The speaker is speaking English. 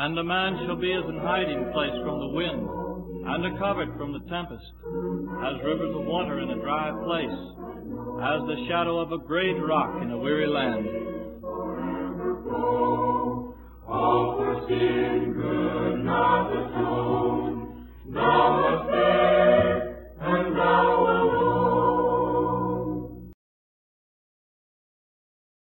And a man shall be as an hiding place from the wind, and a covert from the tempest, as rivers of water in a dry place, as the shadow of a great rock in a weary land. Good night.